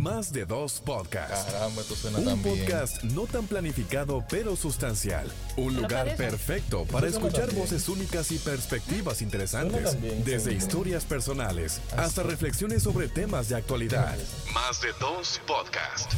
Más de dos podcasts. Caramba, esto suena Un tan bien. podcast no tan planificado pero sustancial. Un lugar parece? perfecto para Suena escuchar tan bien. voces únicas y perspectivas interesantes. tan bien, Desde sí. historias personales hasta reflexiones sobre temas de actualidad. Más de dos podcasts.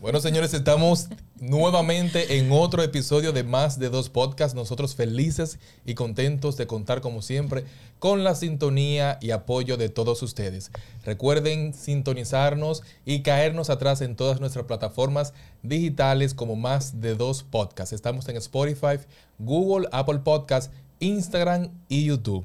Bueno, señores, estamos nuevamente en otro episodio de Más de Dos Podcasts. Nosotros felices y contentos de contar, como siempre, con la sintonía y apoyo de todos ustedes. Recuerden sintonizarnos y caernos atrás en todas nuestras plataformas digitales como Más de Dos Podcasts. Estamos en Spotify, Google, Apple Podcasts, Instagram y YouTube.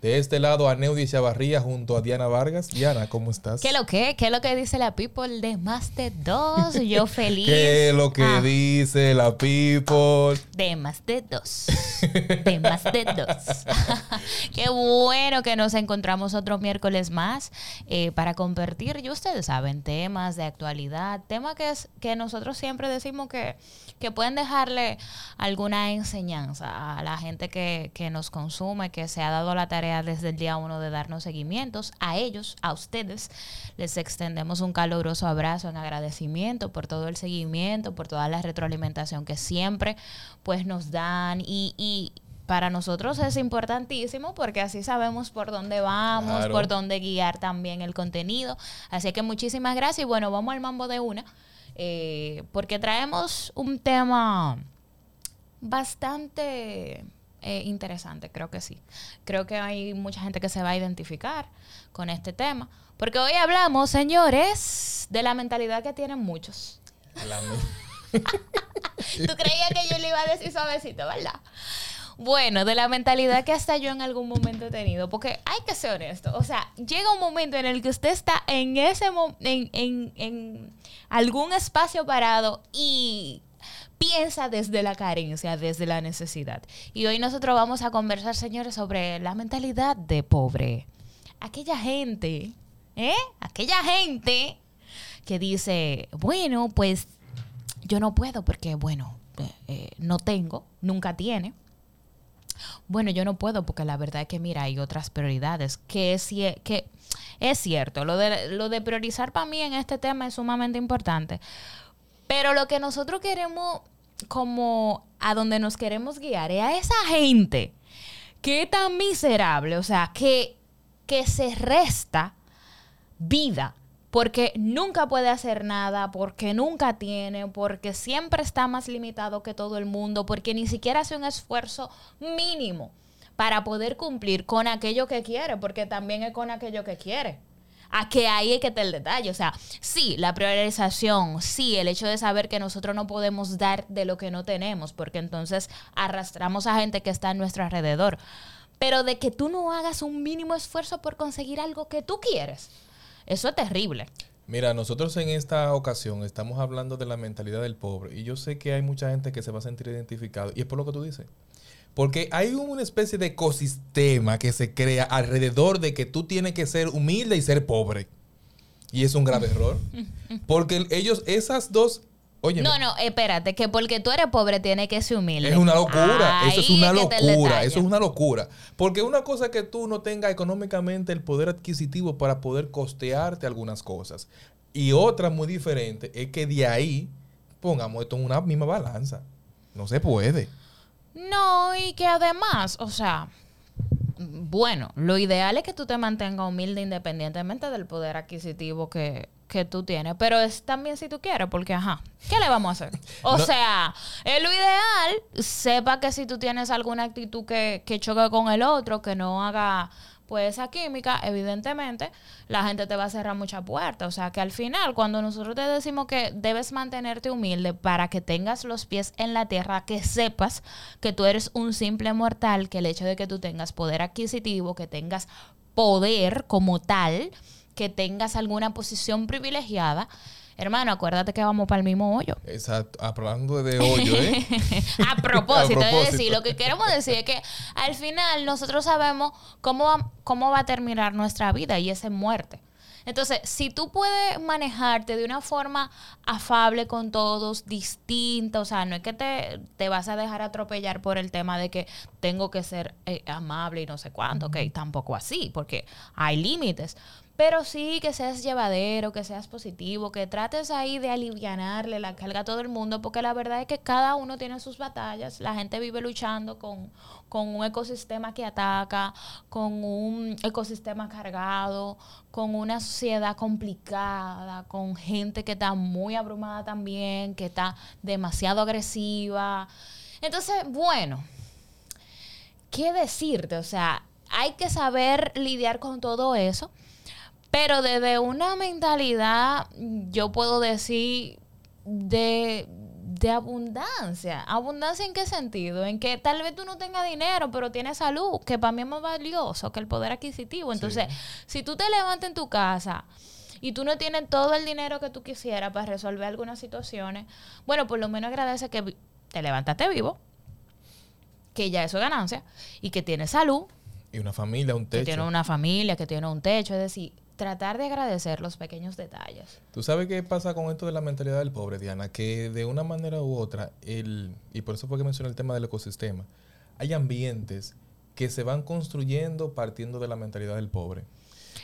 De este lado, a Neudi Chavarría junto a Diana Vargas. Diana, ¿cómo estás? ¿Qué lo que? ¿Qué es lo que dice la people de más de dos? Yo feliz. ¿Qué es lo que Ah, dice la people? De más de dos. De más de dos. Qué bueno que nos encontramos otro miércoles más eh, para compartir, y ustedes saben, temas de actualidad, temas que, es, que nosotros siempre decimos que, que pueden dejarle alguna enseñanza a la gente que, que nos consume, que se ha dado la tarea desde el día uno de darnos seguimientos. A ellos, a ustedes, les extendemos un caluroso abrazo en agradecimiento por todo el seguimiento, por toda la retroalimentación que siempre pues nos dan y, y para nosotros es importantísimo porque así sabemos por dónde vamos, Claro. por dónde guiar también el contenido. Así que muchísimas gracias y bueno, vamos al mambo de una, eh, porque traemos un tema bastante eh, interesante, creo que sí. Creo que hay mucha gente que se va a identificar con este tema, porque hoy hablamos, señores, de la mentalidad que tienen muchos. La Tú creías que yo le iba a decir suavecito, ¿verdad? Bueno, de la mentalidad que hasta yo en algún momento he tenido, porque hay que ser honesto, o sea, llega un momento en el que usted está en ese en, en, en algún espacio parado y piensa desde la carencia, desde la necesidad. Y hoy nosotros vamos a conversar, señores, sobre la mentalidad de pobre. Aquella gente, ¿eh? Aquella gente que dice, bueno, pues yo no puedo porque, bueno, eh, eh, no tengo, nunca tiene. Bueno, yo no puedo porque la verdad es que, mira, hay otras prioridades. Que es, que es cierto, lo de, lo de priorizar para mí en este tema es sumamente importante. Pero lo que nosotros queremos, como a donde nos queremos guiar, es a esa gente que es tan miserable, o sea, que, que se resta vida porque nunca puede hacer nada, porque nunca tiene, porque siempre está más limitado que todo el mundo, porque ni siquiera hace un esfuerzo mínimo para poder cumplir con aquello que quiere, porque también es con aquello que quiere. A que ahí es que está el detalle. O sea, sí, la priorización, sí, el hecho de saber que nosotros no podemos dar de lo que no tenemos, porque entonces arrastramos a gente que está a nuestro alrededor. Pero de que tú no hagas un mínimo esfuerzo por conseguir algo que tú quieres, eso es terrible. Mira, nosotros en esta ocasión estamos hablando de la mentalidad del pobre y yo sé que hay mucha gente que se va a sentir identificado y es por lo que tú dices. Porque hay una especie de ecosistema que se crea alrededor de que tú tienes que ser humilde y ser pobre. Y es un grave error. Porque ellos, esas dos, oye, No, no, espérate, que porque tú eres pobre tiene que ser humilde. Es una locura, eso es una locura, eso es una locura. Porque una cosa es que tú no tengas económicamente el poder adquisitivo para poder costearte algunas cosas. Y otra muy diferente es que de ahí pongamos esto en una misma balanza. No se puede. No, y que además, o sea, bueno, lo ideal es que tú te mantengas humilde independientemente del poder adquisitivo que, que tú tienes, pero es también si tú quieres, porque ajá, ¿qué le vamos a hacer? O No. sea, es lo ideal, sepa que si tú tienes alguna actitud que, que choque con el otro, que no haga pues esa química, evidentemente, la gente te va a cerrar muchas puertas. O sea, que al final, cuando nosotros te decimos que debes mantenerte humilde para que tengas los pies en la tierra, que sepas que tú eres un simple mortal, que el hecho de que tú tengas poder adquisitivo, que tengas poder como tal, que tengas alguna posición privilegiada, hermano, acuérdate que vamos para el mismo hoyo. Exacto. Hablando de hoyo, ¿eh? A propósito, A es decir, lo que queremos decir es que al final nosotros sabemos cómo va, cómo va a terminar nuestra vida y es en muerte. Entonces, si tú puedes manejarte de una forma afable con todos, distinta, o sea, no es que te, te vas a dejar atropellar por el tema de que tengo que ser eh, amable y no sé cuánto, ok, tampoco así, porque hay límites. Pero sí que seas llevadero, que seas positivo, que trates ahí de alivianarle la carga a todo el mundo, porque la verdad es que cada uno tiene sus batallas, la gente vive luchando con, con un ecosistema que ataca, con un ecosistema cargado, con una sociedad complicada, con gente que está muy abrumada también, que está demasiado agresiva. Entonces, bueno, ¿qué decirte? O sea, hay que saber lidiar con todo eso, pero desde una mentalidad, yo puedo decir, de, de abundancia. ¿Abundancia en qué sentido? En que tal vez tú no tengas dinero, pero tienes salud, que para mí es más valioso que el poder adquisitivo. Entonces, si tú te levantas en tu casa y tú no tienes todo el dinero que tú quisieras para resolver algunas situaciones, bueno, por lo menos agradece que te levantaste vivo, que ya eso es ganancia, y que tienes salud. Y una familia, un techo. Que tiene una familia, que tiene un techo. Es decir, tratar de agradecer los pequeños detalles. ¿Tú sabes qué pasa con esto de la mentalidad del pobre, Diana? Que de una manera u otra, el, y por eso fue que mencioné el tema del ecosistema, hay ambientes que se van construyendo partiendo de la mentalidad del pobre.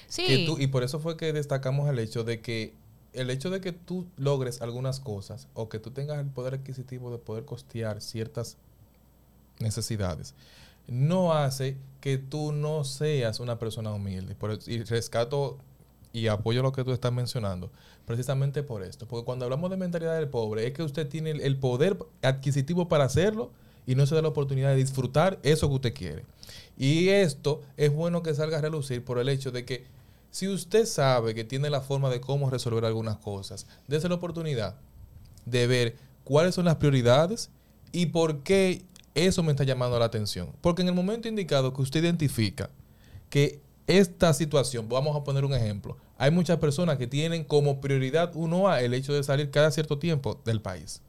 Sí. y por eso fue que destacamos el hecho de que el hecho de que tú logres algunas cosas o que tú tengas el poder adquisitivo de poder costear ciertas necesidades, no hace que tú no seas una persona humilde. Por, y rescato y apoyo lo que tú estás mencionando, precisamente por esto. Porque cuando hablamos de mentalidad del pobre, es que usted tiene el poder adquisitivo para hacerlo y no se da la oportunidad de disfrutar eso que usted quiere. Y esto es bueno que salga a relucir por el hecho de que si usted sabe que tiene la forma de cómo resolver algunas cosas, dése la oportunidad de ver cuáles son las prioridades y por qué eso me está llamando la atención. Porque en el momento indicado que usted identifica que esta situación, vamos a poner un ejemplo, hay muchas personas que tienen como prioridad uno a el hecho de salir cada cierto tiempo del país.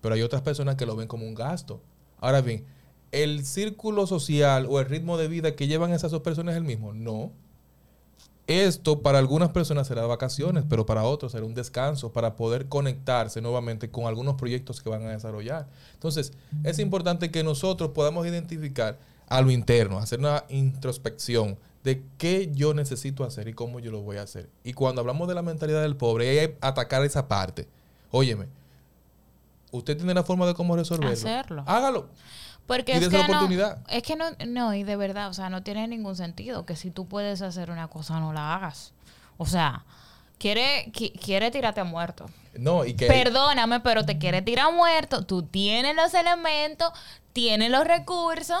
Pero hay otras personas que lo ven como un gasto. Ahora bien, ¿el círculo social o el ritmo de vida que llevan esas dos personas es el mismo? No. Esto para algunas personas será vacaciones, pero para otros será un descanso para poder conectarse nuevamente con algunos proyectos que van a desarrollar. Entonces, es importante que nosotros podamos identificar a lo interno, hacer una introspección de qué yo necesito hacer y cómo yo lo voy a hacer. Y cuando hablamos de la mentalidad del pobre, hay que atacar esa parte. Óyeme, usted tiene la forma de cómo resolverlo. Hacerlo. Hágalo. Porque es que, no, es que no, no, y de verdad, o sea, no tiene ningún sentido que si tú puedes hacer una cosa, no la hagas. O sea, quiere, quiere tirarte a muerto. No, y que... Perdóname, pero te quiere tirar a muerto. Tú tienes los elementos, tienes los recursos,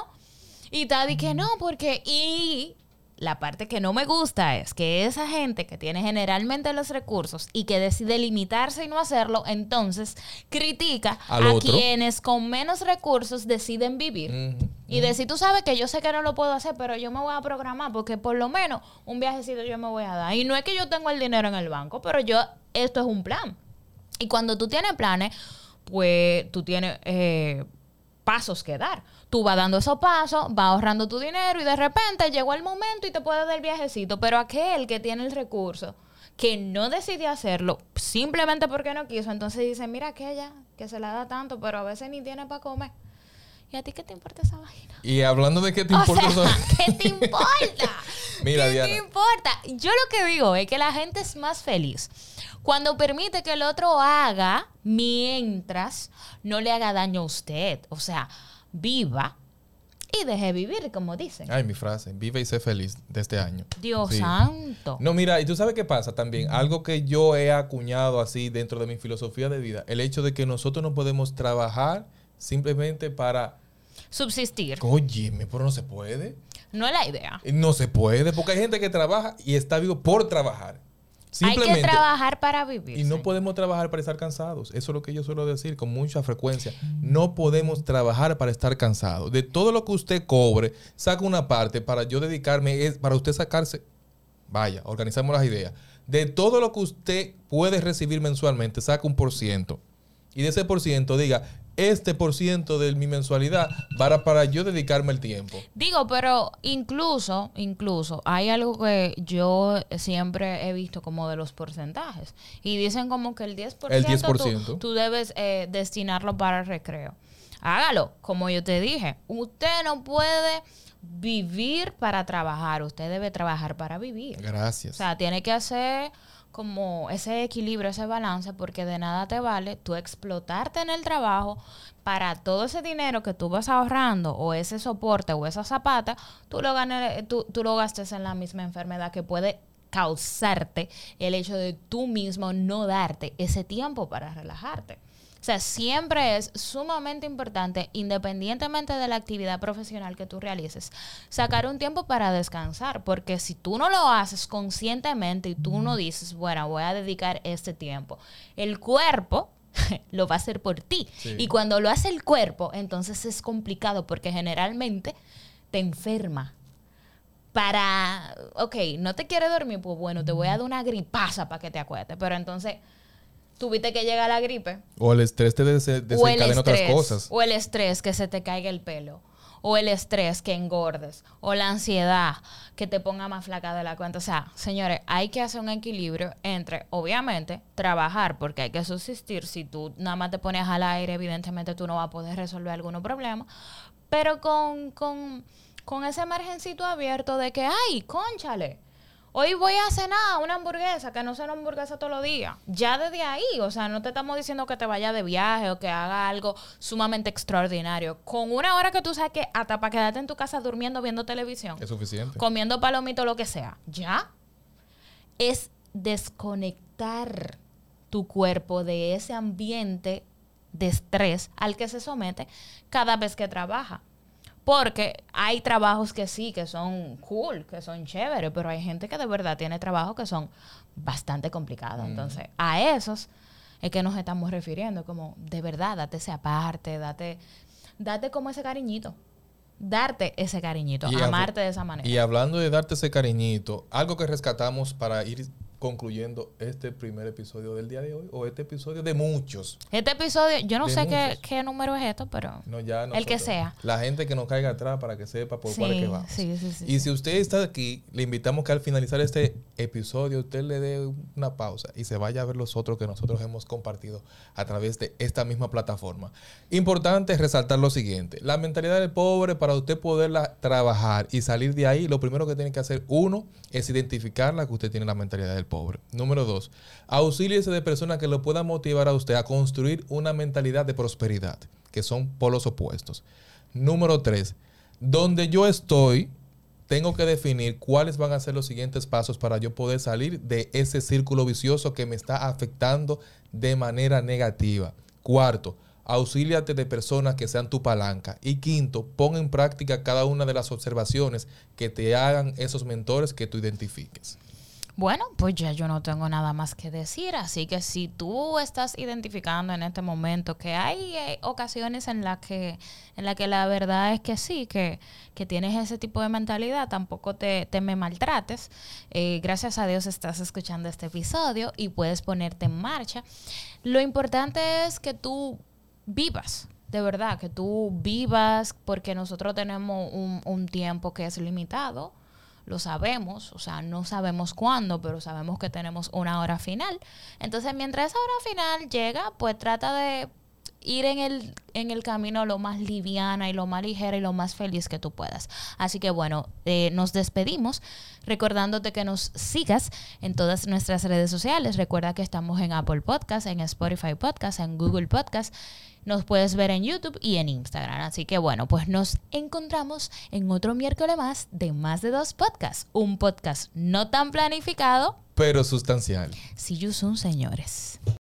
y tal, y que no, porque... Y la parte que no me gusta es que esa gente que tiene generalmente los recursos y que decide limitarse y no hacerlo, entonces critica a quienes con menos recursos deciden vivir. Y decir, tú sabes que yo sé que no lo puedo hacer, pero yo me voy a programar porque por lo menos un viajecito yo me voy a dar. Y no es que yo tengo el dinero en el banco, pero yo, esto es un plan. Y cuando tú tienes planes, pues tú tienes eh, pasos que dar tú vas dando esos pasos, vas ahorrando tu dinero y de repente llegó el momento y te puedes dar el viajecito. Pero aquel que tiene el recurso, que no decidió hacerlo simplemente porque no quiso, entonces dice, mira aquella que se la da tanto, pero a veces ni tiene para comer. ¿Y a ti qué te importa esa vaina? Y hablando de qué te importa ¿Qué te importa? Mira, ¿Qué te importa? Yo lo que digo es que la gente es más feliz cuando permite que el otro haga mientras no le haga daño a usted. O sea, viva y deje vivir, como dicen. Ay, mi frase, vive y sé feliz de este año. Dios santo. No, mira, y tú sabes qué pasa también, algo que yo he acuñado así dentro de mi filosofía de vida, el hecho de que nosotros no podemos trabajar simplemente para... Subsistir. Óyeme, pero no se puede. No es la idea. No se puede, porque hay gente que trabaja y está vivo por trabajar. Hay que trabajar para vivir. Y no podemos trabajar para estar cansados. Eso es lo que yo suelo decir con mucha frecuencia. No podemos trabajar para estar cansados. De todo lo que usted cobre, saca una parte para yo dedicarme, es para usted sacarse. Vaya, organizamos las ideas. De todo lo que usted puede recibir mensualmente, saca un por ciento. Y de ese por ciento diga, este por ciento de mi mensualidad para, para yo dedicarme el tiempo. Digo, pero incluso, incluso, hay algo que yo siempre he visto como de los porcentajes. Y dicen como que el 10%, el 10%. Tú, debes eh, destinarlo para el recreo. hágalo. Como yo te dije, usted no puede vivir para trabajar, usted debe trabajar para vivir. Gracias. O sea, tiene que hacer como ese equilibrio, ese balance, porque de nada te vale tú explotarte en el trabajo para todo ese dinero que tú vas ahorrando o ese soporte o esa zapata, tú lo, ganes, tú, tú lo gastes en la misma enfermedad que puede causarte el hecho de tú mismo no darte ese tiempo para relajarte. O sea, siempre es sumamente importante, independientemente de la actividad profesional que tú realices, sacar un tiempo para descansar, porque si tú no lo haces conscientemente y tú no dices, bueno, voy a dedicar este tiempo, el cuerpo lo va a hacer por ti. Y cuando lo hace el cuerpo, entonces es complicado porque generalmente te enferma. Para, ok, no te quiere dormir, pues bueno, te voy a dar una gripaza para que te acuestes, pero entonces tuviste que llega la gripe. O el estrés te desencadena otras cosas. O el estrés que se te caiga el pelo. O el estrés que engordes. O la ansiedad que te ponga más flaca de la cuenta. O sea, señores, hay que hacer un equilibrio entre, obviamente, trabajar, porque hay que subsistir. Si tú nada más te pones al aire, evidentemente tú no vas a poder resolver algunos problemas. Pero con, con, con ese margencito abierto de que, ay, conchale Hoy voy a cenar una hamburguesa, que no sea una hamburguesa todos los días. Ya desde ahí, o sea, no te estamos diciendo que te vaya de viaje o que haga algo sumamente extraordinario. Con una hora que tú saques hasta para quedarte en tu casa durmiendo, viendo televisión. Es suficiente. Comiendo palomito, lo que sea. Ya. Es desconectar tu cuerpo de ese ambiente de estrés al que se somete cada vez que trabaja. Porque hay trabajos que sí, que son cool, que son chéveres, pero hay gente que de verdad tiene trabajos que son bastante complicados. Mm. Entonces, a esos es que nos estamos refiriendo, como de verdad, date ese aparte, date, date como ese cariñito. Darte ese cariñito, amarte de esa manera. Y hablando de darte ese cariñito, algo que rescatamos para ir concluyendo este primer episodio del día de hoy o este episodio de muchos. Este episodio, yo no sé qué, qué, número es esto, pero el que sea. La gente que nos caiga atrás para que sepa por cuál es que vamos. y si usted está aquí, le invitamos que al finalizar este episodio usted le dé una pausa y se vaya a ver los otros que nosotros hemos compartido a través de esta misma plataforma. Importante resaltar lo siguiente, la mentalidad del pobre para usted poderla trabajar y salir de ahí, lo primero que tiene que hacer uno es identificar que usted tiene la mentalidad del pobre. Número dos, auxíliese de personas que lo puedan motivar a usted a construir una mentalidad de prosperidad, que son polos opuestos. Número tres, donde yo estoy, tengo que definir cuáles van a ser los siguientes pasos para yo poder salir de ese círculo vicioso que me está afectando de manera negativa. Cuarto, auxíliate de personas que sean tu palanca. Y quinto, pon en práctica cada una de las observaciones que te hagan esos mentores que tú identifiques. Bueno, pues ya yo no tengo nada más que decir, así que si tú estás identificando en este momento que hay eh, ocasiones en las que, en la que la verdad es que sí, que, que tienes ese tipo de mentalidad, tampoco te, te me maltrates. Eh, gracias a Dios estás escuchando este episodio y puedes ponerte en marcha. Lo importante es que tú vivas, de verdad, que tú vivas porque nosotros tenemos un, un tiempo que es limitado lo sabemos, o sea, no sabemos cuándo, pero sabemos que tenemos una hora final. Entonces, mientras esa hora final llega, pues trata de ir en el, en el camino lo más liviana y lo más ligera y lo más feliz que tú puedas. Así que bueno, eh, nos despedimos recordándote que nos sigas en todas nuestras redes sociales. Recuerda que estamos en Apple Podcast, en Spotify Podcast, en Google Podcast nos puedes ver en YouTube y en Instagram. Así que bueno, pues nos encontramos en otro miércoles más de Más de Dos Podcasts. Un podcast no tan planificado, pero sustancial. Si you son señores.